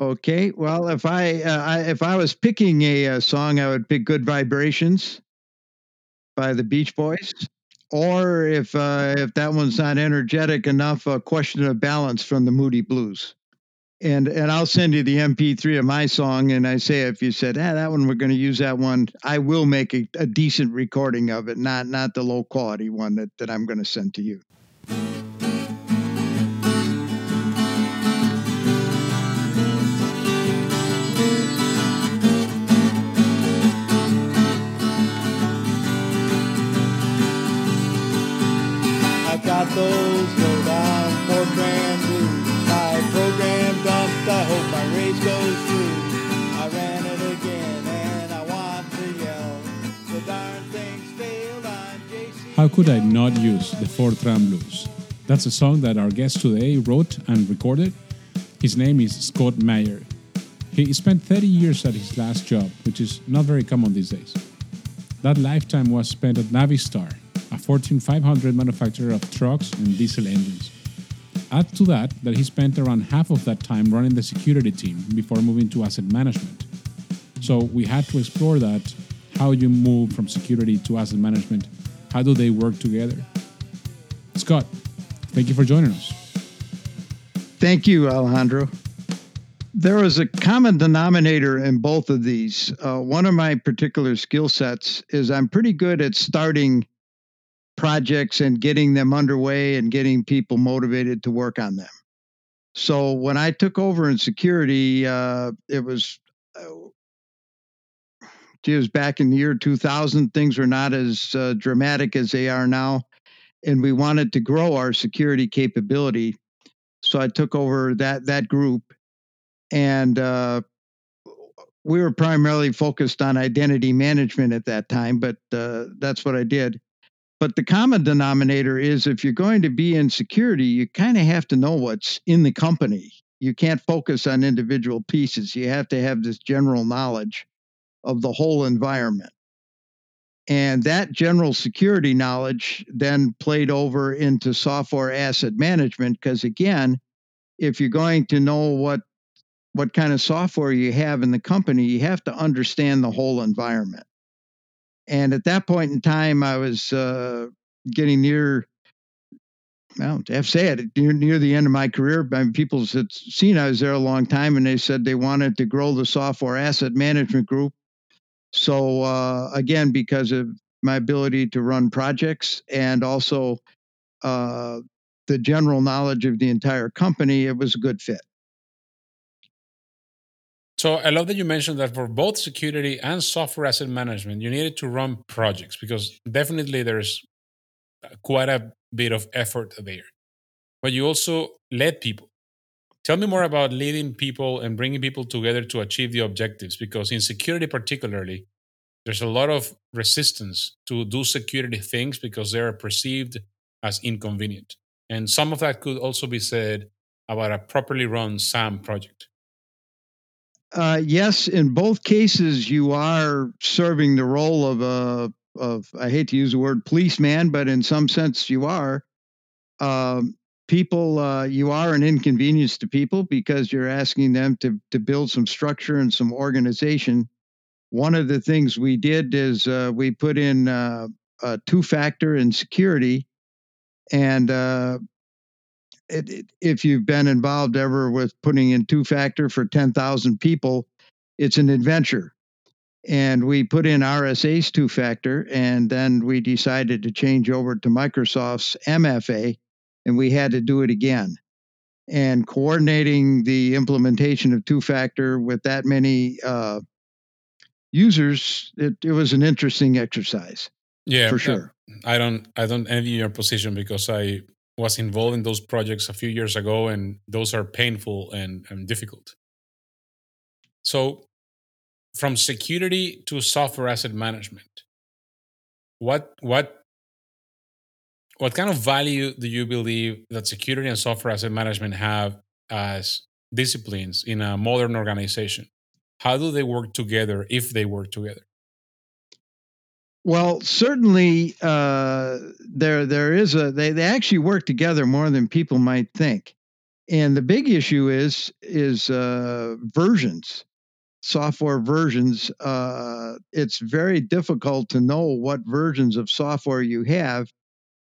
Okay, well, if I, uh, I if I was picking a, a, song, I would pick "Good Vibrations" by the Beach Boys, or if uh, if that one's not energetic enough, "A Question of Balance" from the Moody Blues. And and I'll send you the MP3 of my song, and I say if you said, "Ah, that one we're going to use that one," I will make a, a decent recording of it, not not the low quality one that that I'm going to send to you. Those low down Fortran blues. My program dumped, I hope my race goes through. I ran it again and I want to yell. The darn thing's failed on JC. How could I not use the Fortran blues? That's a song that our guest today wrote and recorded. His name is Scott Meyer. He spent 30 years at his last job, which is not very common these days. That lifetime was spent at Navistar, a Fortune 500 manufacturer of trucks and diesel engines. Add to that that he spent around half of that time running the security team before moving to asset management. So we had to explore that how you move from security to asset management. How do they work together? Scott, thank you for joining us. Thank you, Alejandro. There is a common denominator in both of these. Uh, one of my particular skill sets is I'm pretty good at starting projects and getting them underway and getting people motivated to work on them. So when I took over in security, uh, it was uh, it was back in the year 2000. Things were not as uh, dramatic as they are now, and we wanted to grow our security capability. So I took over that that group, and uh, we were primarily focused on identity management at that time. But uh, that's what I did. But the common denominator is if you're going to be in security, you kind of have to know what's in the company. You can't focus on individual pieces. You have to have this general knowledge of the whole environment. And that general security knowledge then played over into software asset management because again, if you're going to know what what kind of software you have in the company, you have to understand the whole environment. And at that point in time, I was uh, getting near, well, to have said near, near the end of my career. I mean, people had seen I was there a long time and they said they wanted to grow the software asset management group. So, uh, again, because of my ability to run projects and also uh, the general knowledge of the entire company, it was a good fit. So I love that you mentioned that for both security and software asset management, you needed to run projects because definitely there's quite a bit of effort there. But you also led people. Tell me more about leading people and bringing people together to achieve the objectives because in security particularly there's a lot of resistance to do security things because they are perceived as inconvenient. And some of that could also be said about a properly run SAM project. Uh, yes, in both cases, you are serving the role of a of I hate to use the word policeman, but in some sense you are. Um, people, uh, you are an inconvenience to people because you're asking them to to build some structure and some organization. One of the things we did is uh, we put in uh, a two factor in security, and uh, it, it, if you've been involved ever with putting in two factor for 10,000 people, it's an adventure. And we put in RSA's two factor, and then we decided to change over to Microsoft's MFA, and we had to do it again. And coordinating the implementation of two factor with that many uh, users, it, it was an interesting exercise. Yeah, for sure. I don't, I don't envy your position because I was involved in those projects a few years ago, and those are painful and, and difficult. So, from security to software asset management, what what what kind of value do you believe that security and software asset management have as disciplines in a modern organization? How do they work together if they work together? Well, certainly uh, there there is a they, they actually work together more than people might think. And the big issue is is uh, versions, software versions. Uh, it's very difficult to know what versions of software you have.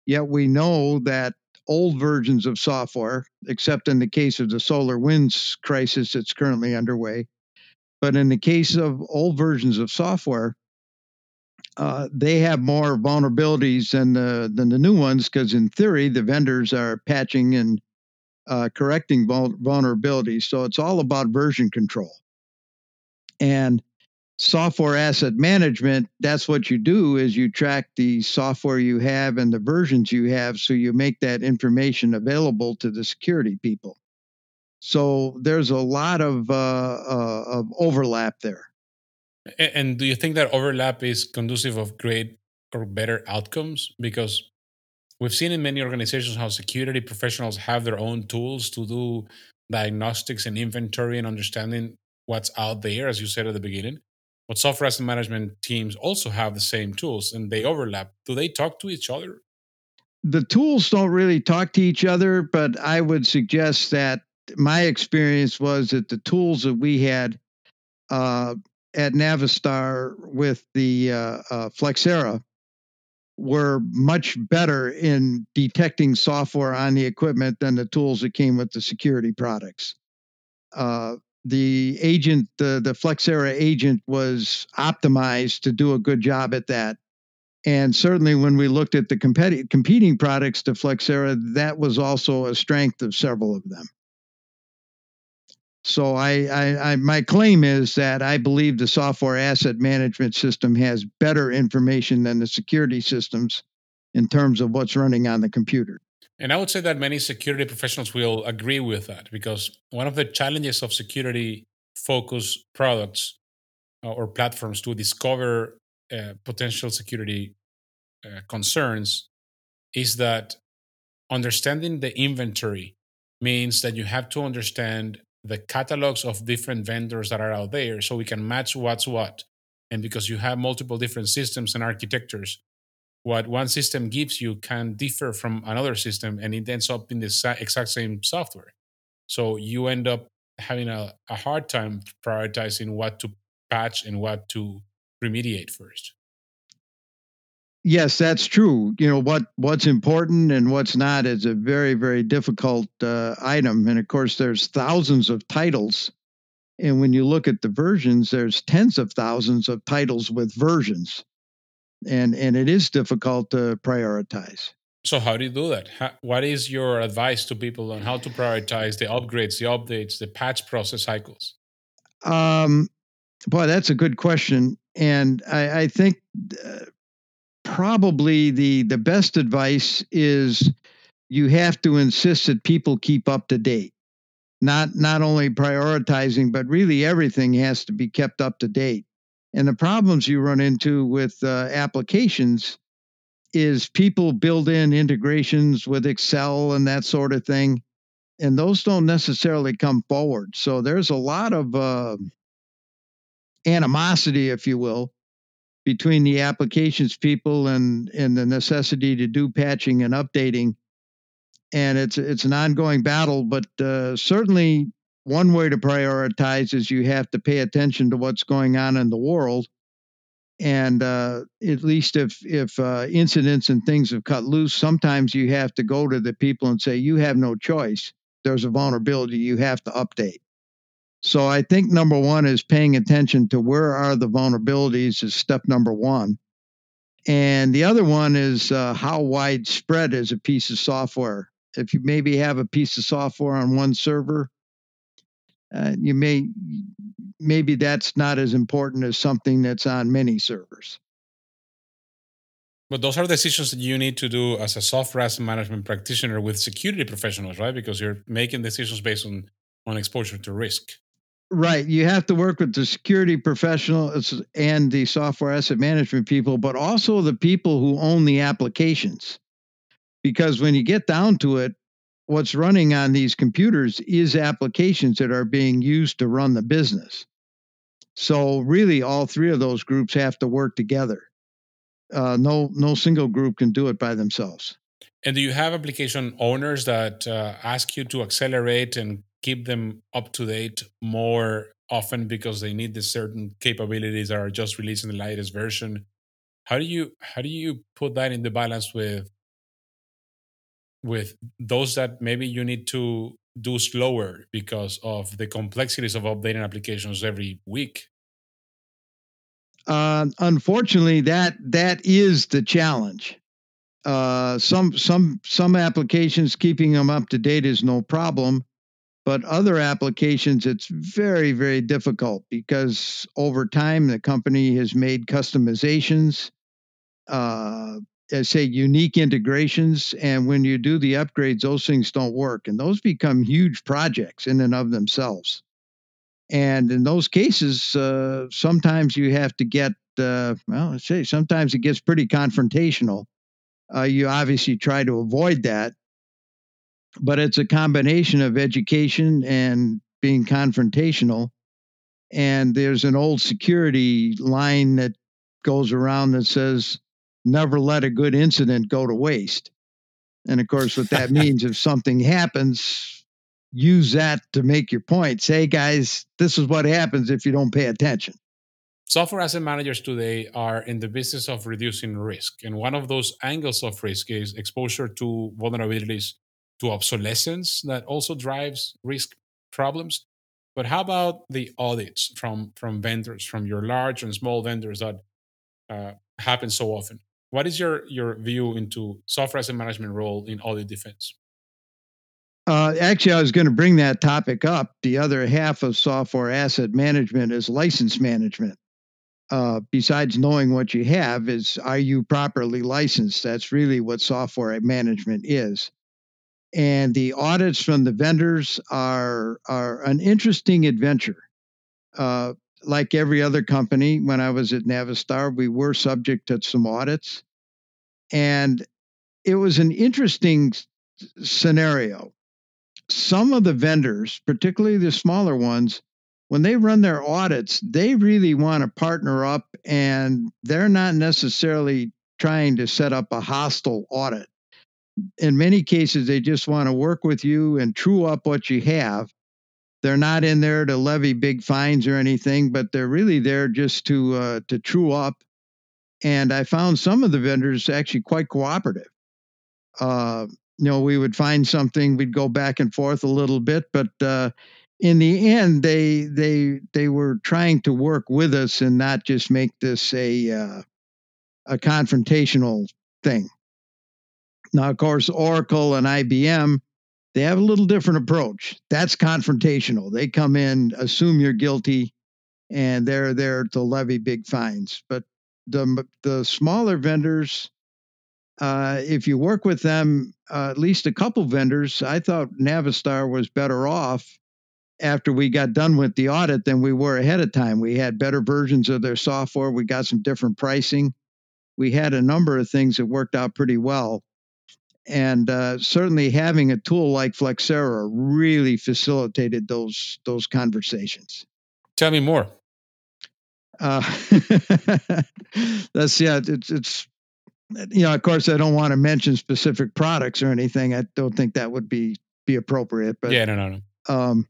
Yet we know that old versions of software, except in the case of the SolarWinds crisis that's currently underway, but in the case of old versions of software, uh, they have more vulnerabilities than the than the new ones because in theory the vendors are patching and uh, correcting vul- vulnerabilities. So it's all about version control. And software asset management, that's what you do is you track the software you have and the versions you have so you make that information available to the security people. So there's a lot of uh, uh, of overlap there. And do you think that overlap is conducive of great or better outcomes? Because we've seen in many organizations how security professionals have their own tools to do diagnostics and inventory and understanding what's out there, as you said at the beginning. But software asset management teams also have the same tools and they overlap. Do they talk to each other? The tools don't really talk to each other, but I would suggest that my experience was that the tools that we had uh, at Navistar with the uh, uh, Flexera were much better in detecting software on the equipment than the tools that came with the security products. Uh, the agent, the, the Flexera agent, was optimized to do a good job at that. And certainly, when we looked at the competi- competing products to Flexera, that was also a strength of several of them. So I, I, I, my claim is that I believe the software asset management system has better information than the security systems in terms of what's running on the computer. And I would say that many security professionals will agree with that because one of the challenges of security focused products uh, or platforms to discover uh, potential security uh, concerns is that understanding the inventory means that you have to understand the catalogs of different vendors that are out there so we can match what's what. And because you have multiple different systems and architectures, what one system gives you can differ from another system and it ends up in the exact same software. So you end up having a, a hard time prioritizing what to patch and what to remediate first. Yes, that's true. You know what what's important and what's not is a very very difficult uh, item, and of course there's thousands of titles, and when you look at the versions, there's tens of thousands of titles with versions, and and it is difficult to prioritize. So how do you do that? How, what is your advice to people on how to prioritize the upgrades, the updates, the patch process cycles? Um, boy, that's a good question, and I, I think. Uh, probably the the best advice is you have to insist that people keep up to date. Not not only prioritizing but really everything has to be kept up to date. And the problems you run into with uh, applications is people build in integrations with excel and that sort of thing and those don't necessarily come forward. So there's a lot of uh, animosity if you will between the applications people and and the necessity to do patching and updating. And it's it's an ongoing battle but uh, certainly one way to prioritize is you have to pay attention to what's going on in the world. And uh, at least if if uh, incidents and things have cut loose sometimes you have to go to the people and say you have no choice. There's a vulnerability you have to update so I think number one is paying attention to where are the vulnerabilities is step number one. And the other one is uh, how widespread is a piece of software. If you maybe have a piece of software on one server, uh, you may maybe that's not as important as something that's on many servers. But those are decisions that you need to do as a software asset management practitioner with security professionals, right? Because you're making decisions based on on exposure to risk. Right. You have to work with the security professionals and the software asset management people, but also the people who own the applications. Because when you get down to it, what's running on these computers is applications that are being used to run the business. So really, all three of those groups have to work together. Uh, no, no single group can do it by themselves. And do you have application owners that uh, ask you to accelerate and keep them up to date more often because they need the certain capabilities that are just released in the latest version? How do you how do you put that in the balance with with those that maybe you need to do slower because of the complexities of updating applications every week? Uh, unfortunately, that that is the challenge. Uh, some some some applications keeping them up to date is no problem, but other applications it's very very difficult because over time the company has made customizations, uh, say unique integrations, and when you do the upgrades, those things don't work, and those become huge projects in and of themselves. And in those cases, uh, sometimes you have to get, uh, well, say sometimes it gets pretty confrontational. Uh, you obviously try to avoid that, but it's a combination of education and being confrontational. And there's an old security line that goes around that says, never let a good incident go to waste. And of course, what that means if something happens, use that to make your point. Say, guys, this is what happens if you don't pay attention. Software asset managers today are in the business of reducing risk. And one of those angles of risk is exposure to vulnerabilities to obsolescence that also drives risk problems. But how about the audits from, from vendors, from your large and small vendors that uh, happen so often? What is your, your view into software asset management role in audit defense? Uh, actually, I was going to bring that topic up. The other half of software asset management is license management. Uh, besides knowing what you have, is are you properly licensed? That's really what software management is. And the audits from the vendors are are an interesting adventure. Uh, like every other company, when I was at Navistar, we were subject to some audits, and it was an interesting scenario some of the vendors, particularly the smaller ones, when they run their audits, they really want to partner up and they're not necessarily trying to set up a hostile audit. In many cases, they just want to work with you and true up what you have. They're not in there to levy big fines or anything, but they're really there just to uh, to true up. And I found some of the vendors actually quite cooperative. Uh, you know, we would find something, we'd go back and forth a little bit, but uh, in the end, they they they were trying to work with us and not just make this a uh, a confrontational thing. Now, of course, Oracle and IBM, they have a little different approach. That's confrontational. They come in, assume you're guilty, and they're there to levy big fines. But the the smaller vendors, uh, if you work with them, uh, at least a couple vendors, I thought Navistar was better off after we got done with the audit than we were ahead of time. We had better versions of their software. We got some different pricing. We had a number of things that worked out pretty well. And uh, certainly having a tool like Flexera really facilitated those those conversations. Tell me more. Uh, that's yeah, it's it's you know, of course, I don't want to mention specific products or anything. I don't think that would be be appropriate. But yeah, no, no, no. Um,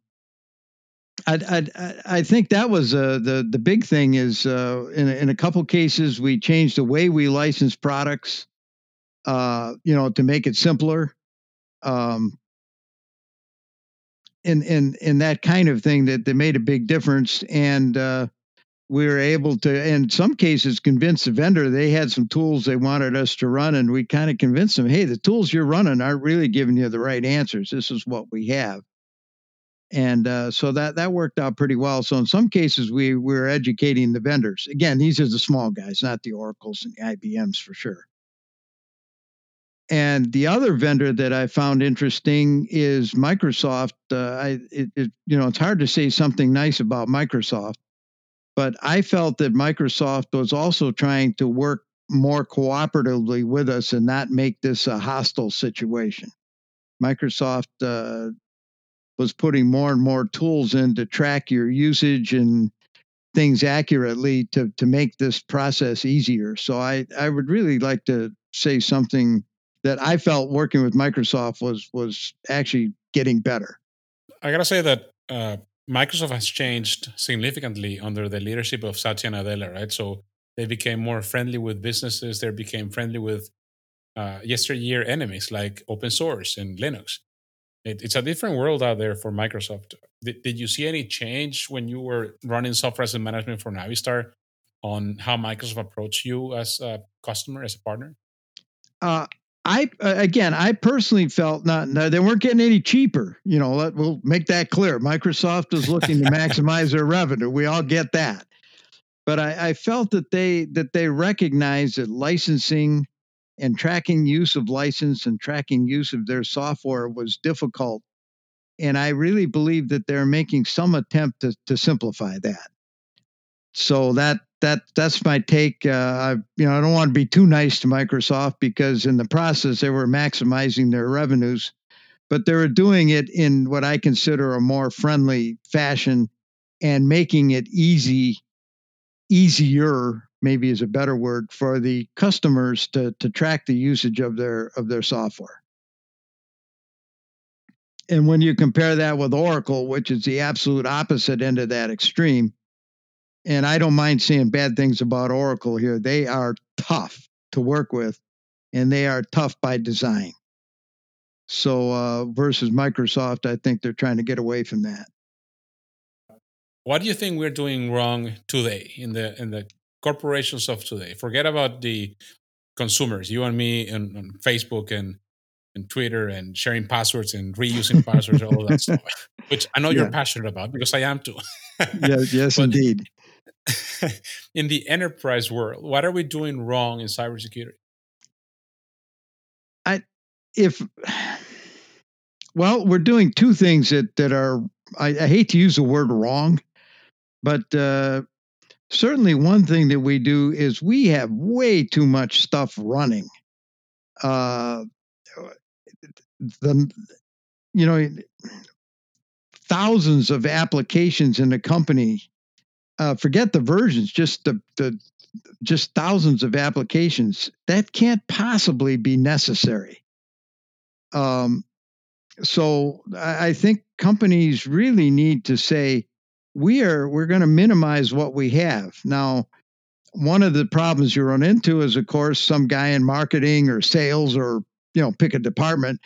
I, I, I think that was uh, the the big thing is uh, in in a couple cases we changed the way we license products, uh, you know, to make it simpler, um, and and and that kind of thing that that made a big difference. And uh, we were able to, in some cases, convince the vendor they had some tools they wanted us to run, and we kind of convinced them, hey, the tools you're running aren't really giving you the right answers. This is what we have, and uh, so that that worked out pretty well. So in some cases, we, we were educating the vendors. Again, these are the small guys, not the Oracles and the IBMs for sure. And the other vendor that I found interesting is Microsoft. Uh, I, it, it, you know, it's hard to say something nice about Microsoft but I felt that Microsoft was also trying to work more cooperatively with us and not make this a hostile situation. Microsoft uh, was putting more and more tools in to track your usage and things accurately to, to make this process easier. So I, I would really like to say something that I felt working with Microsoft was was actually getting better. I gotta say that uh, Microsoft has changed significantly under the leadership of Satya Nadella, right? So they became more friendly with businesses. They became friendly with uh, yesteryear enemies like open source and Linux. It, it's a different world out there for Microsoft. Did, did you see any change when you were running software asset management for Navistar on how Microsoft approached you as a customer, as a partner? Uh, I uh, again, I personally felt not no, they weren't getting any cheaper. You know, let, we'll make that clear. Microsoft is looking to maximize their revenue. We all get that, but I, I felt that they that they recognized that licensing and tracking use of license and tracking use of their software was difficult, and I really believe that they're making some attempt to to simplify that. So that that that's my take. Uh, I you know I don't want to be too nice to Microsoft because in the process they were maximizing their revenues, but they were doing it in what I consider a more friendly fashion and making it easy, easier maybe is a better word for the customers to to track the usage of their of their software. And when you compare that with Oracle, which is the absolute opposite end of that extreme, and I don't mind saying bad things about Oracle here. They are tough to work with, and they are tough by design. So uh, versus Microsoft, I think they're trying to get away from that. What do you think we're doing wrong today in the in the corporations of today? Forget about the consumers, you and me, and on Facebook and and Twitter and sharing passwords and reusing passwords, all of that stuff, which I know you're passionate about because I am too. yes, yes, but, indeed. in the enterprise world, what are we doing wrong in cybersecurity? I if well, we're doing two things that that are I, I hate to use the word wrong, but uh, certainly one thing that we do is we have way too much stuff running. Uh, the you know thousands of applications in the company uh, forget the versions, just the, the just thousands of applications. That can't possibly be necessary. Um, so I, I think companies really need to say we are we're going to minimize what we have now. One of the problems you run into is, of course, some guy in marketing or sales or you know pick a department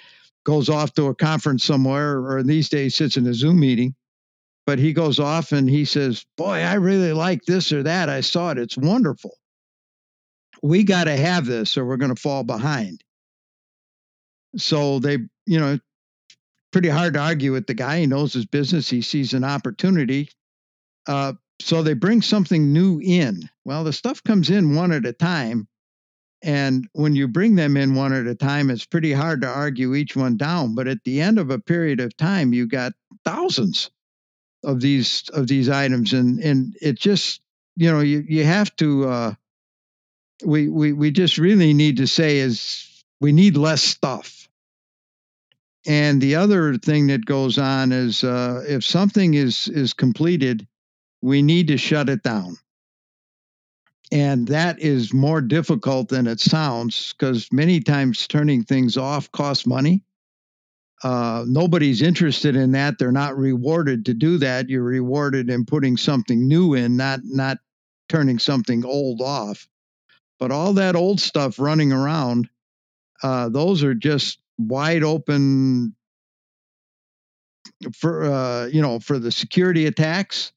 goes off to a conference somewhere or in these days sits in a Zoom meeting but he goes off and he says, Boy, I really like this or that. I saw it. It's wonderful. We got to have this or we're going to fall behind. So they, you know, pretty hard to argue with the guy. He knows his business, he sees an opportunity. Uh, so they bring something new in. Well, the stuff comes in one at a time. And when you bring them in one at a time, it's pretty hard to argue each one down. But at the end of a period of time, you got thousands of these of these items. And and it just you know you you have to uh we we we just really need to say is we need less stuff. And the other thing that goes on is uh if something is is completed we need to shut it down. And that is more difficult than it sounds because many times turning things off costs money uh, nobody's interested in that. They're not rewarded to do that. You're rewarded in putting something new in, not not turning something old off. But all that old stuff running around, uh, those are just wide open for uh, you know for the security attacks,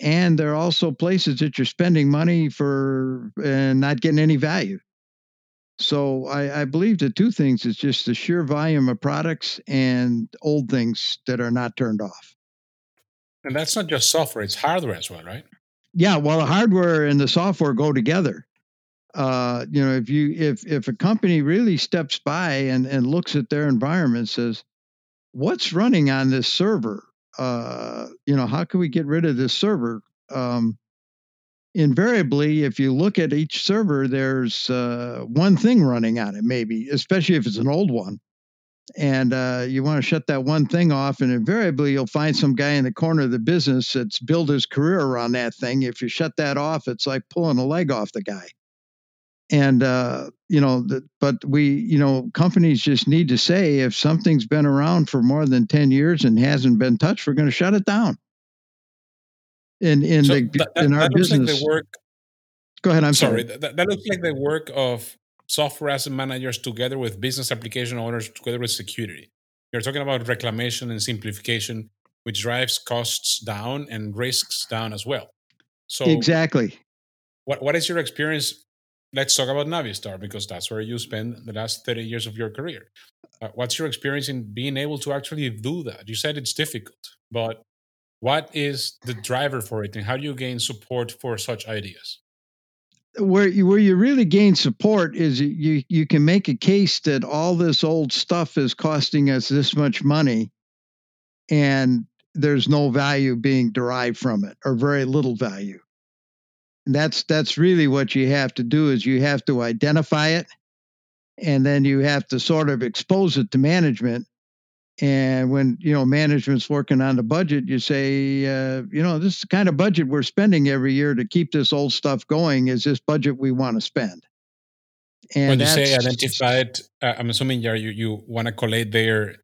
and they're also places that you're spending money for and not getting any value. So I, I, believe the two things is just the sheer volume of products and old things that are not turned off. And that's not just software; it's hardware as well, right? Yeah, well, the hardware and the software go together. Uh, you know, if you if if a company really steps by and and looks at their environment, says, "What's running on this server? Uh, you know, how can we get rid of this server?" Um, invariably, if you look at each server, there's uh, one thing running on it, maybe, especially if it's an old one. And uh, you want to shut that one thing off, and invariably, you'll find some guy in the corner of the business that's built his career around that thing. If you shut that off, it's like pulling a leg off the guy. and uh, you know, the, but we, you know, companies just need to say if something's been around for more than ten years and hasn't been touched, we're going to shut it down. In in So the that, that, in our looks like business, the work. go ahead. I'm Sorry, sorry. that, that looks like the work of software asset managers together with business application owners together with security. You're talking about reclamation and simplification, which drives costs down and risks down as well. So, Exactly. what what is your experience? Let's talk about Navistar because that's where you spend the last 30 years of your career. Uh, what's your experience in being able to actually do that? You said it's difficult, but what is the driver for it and how do you gain support for such ideas? where you, where you really gain support is you you can make a case that all this old stuff is costing us this much money and there's no value being derived from it or very little value and that's that's really what you have to do is you have to identify it and then you have to sort of expose it to management and when you know management's working on the budget, you say, uh, you know, this is the kind of budget we're spending every year to keep this old stuff going. Is this budget we want to spend? And when you say identify uh, I'm assuming you you, you want to collate their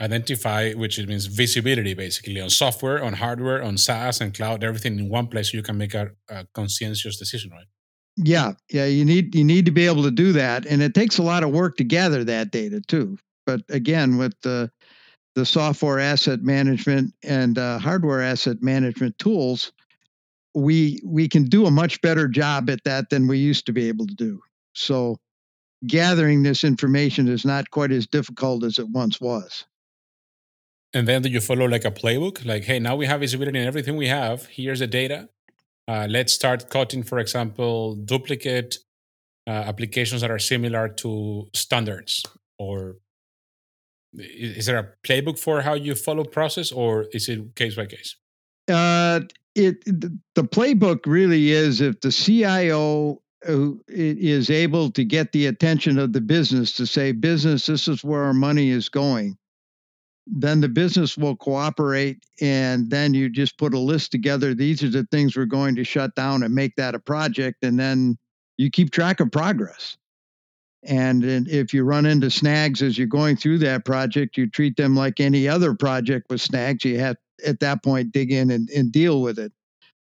identify, which it means visibility basically on software, on hardware, on SaaS and cloud, everything in one place so you can make a, a conscientious decision, right? Yeah, yeah, you need you need to be able to do that, and it takes a lot of work to gather that data too. But again, with the the software asset management and uh, hardware asset management tools, we we can do a much better job at that than we used to be able to do. So, gathering this information is not quite as difficult as it once was. And then do you follow like a playbook? Like, hey, now we have visibility in everything we have. Here's the data. Uh, let's start cutting, for example, duplicate uh, applications that are similar to standards. Or is there a playbook for how you follow process, or is it case by case? Uh, it the playbook really is if the CIO is able to get the attention of the business to say, business, this is where our money is going. Then the business will cooperate, and then you just put a list together. These are the things we're going to shut down and make that a project, and then you keep track of progress. And if you run into snags as you're going through that project, you treat them like any other project with snags. You have at that point dig in and, and deal with it.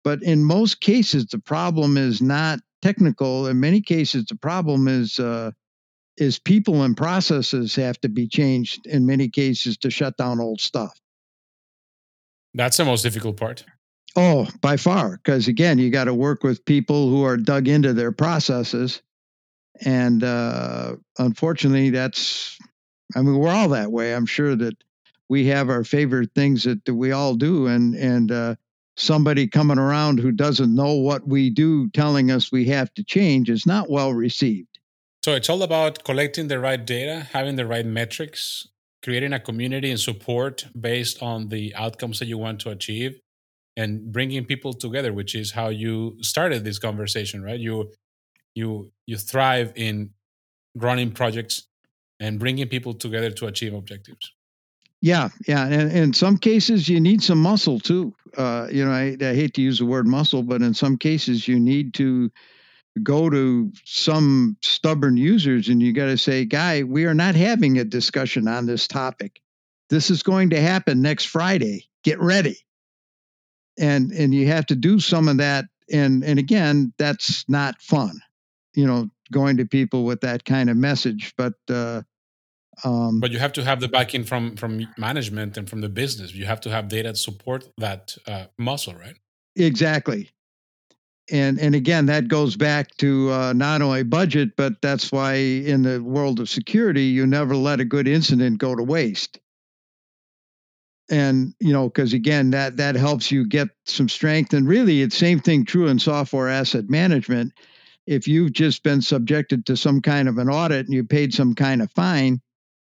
But in most cases, the problem is not technical. In many cases, the problem is uh, is people and processes have to be changed in many cases to shut down old stuff. That's the most difficult part. Oh, by far, because again, you got to work with people who are dug into their processes, and uh, unfortunately, that's. I mean, we're all that way. I'm sure that we have our favorite things that, that we all do, and and uh, somebody coming around who doesn't know what we do, telling us we have to change, is not well received. So it's all about collecting the right data, having the right metrics, creating a community and support based on the outcomes that you want to achieve, and bringing people together, which is how you started this conversation, right? You you you thrive in running projects and bringing people together to achieve objectives. Yeah, yeah, and in some cases you need some muscle too. Uh, you know, I, I hate to use the word muscle, but in some cases you need to go to some stubborn users and you got to say, "Guy, we are not having a discussion on this topic. This is going to happen next Friday. Get ready." And and you have to do some of that. And and again, that's not fun. You know, going to people with that kind of message, but. Uh, um, But you have to have the backing from from management and from the business. You have to have data to support that uh, muscle, right? Exactly. And and again, that goes back to uh, not only budget, but that's why in the world of security, you never let a good incident go to waste. And you know, because again, that that helps you get some strength. And really, it's same thing true in software asset management. If you've just been subjected to some kind of an audit and you paid some kind of fine,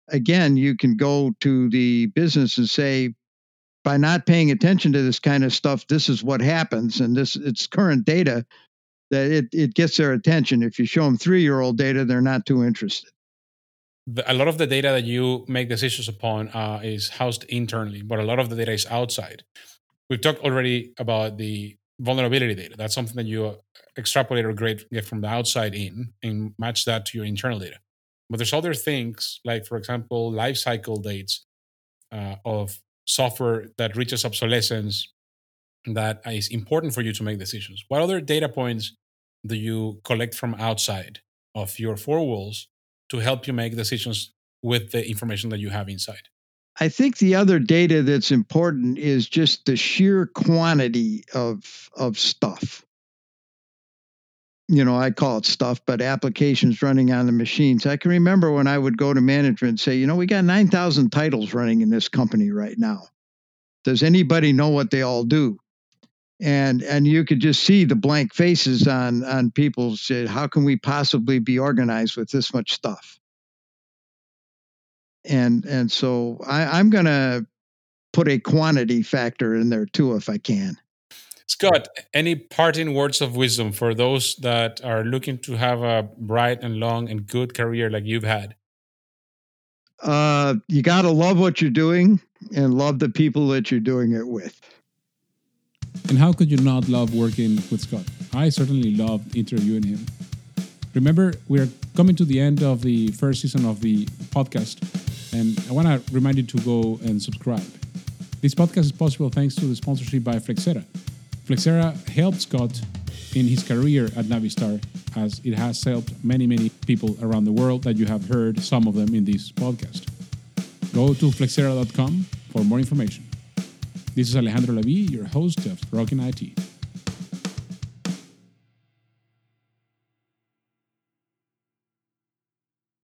again, you can go to the business and say, by not paying attention to this kind of stuff, this is what happens, and this it's current data that it it gets their attention. If you show them three year old data, they're not too interested. A lot of the data that you make decisions upon uh, is housed internally, but a lot of the data is outside. We've talked already about the vulnerability data. That's something that you extrapolate or get from the outside in and match that to your internal data. But there's other things like, for example, life cycle dates uh, of software that reaches obsolescence that is important for you to make decisions. What other data points do you collect from outside of your four walls to help you make decisions with the information that you have inside? I think the other data that's important is just the sheer quantity of of stuff. You know, I call it stuff, but applications running on the machines. I can remember when I would go to management and say, you know, we got 9,000 titles running in this company right now. Does anybody know what they all do? And and you could just see the blank faces on on people how can we possibly be organized with this much stuff? And and so I, I'm going to put a quantity factor in there too if I can. Scott, any parting words of wisdom for those that are looking to have a bright and long and good career like you've had? Uh, you got to love what you're doing and love the people that you're doing it with. And how could you not love working with Scott? I certainly loved interviewing him. Remember, we're coming to the end of the first season of the podcast. And I want to remind you to go and subscribe. This podcast is possible thanks to the sponsorship by Flexera. Flexera helped Scott in his career at Navistar as it has helped many, many people around the world that you have heard some of them in this podcast. Go to flexera.com for more information. This is Alejandro Lavie, your host of Rockin' IT.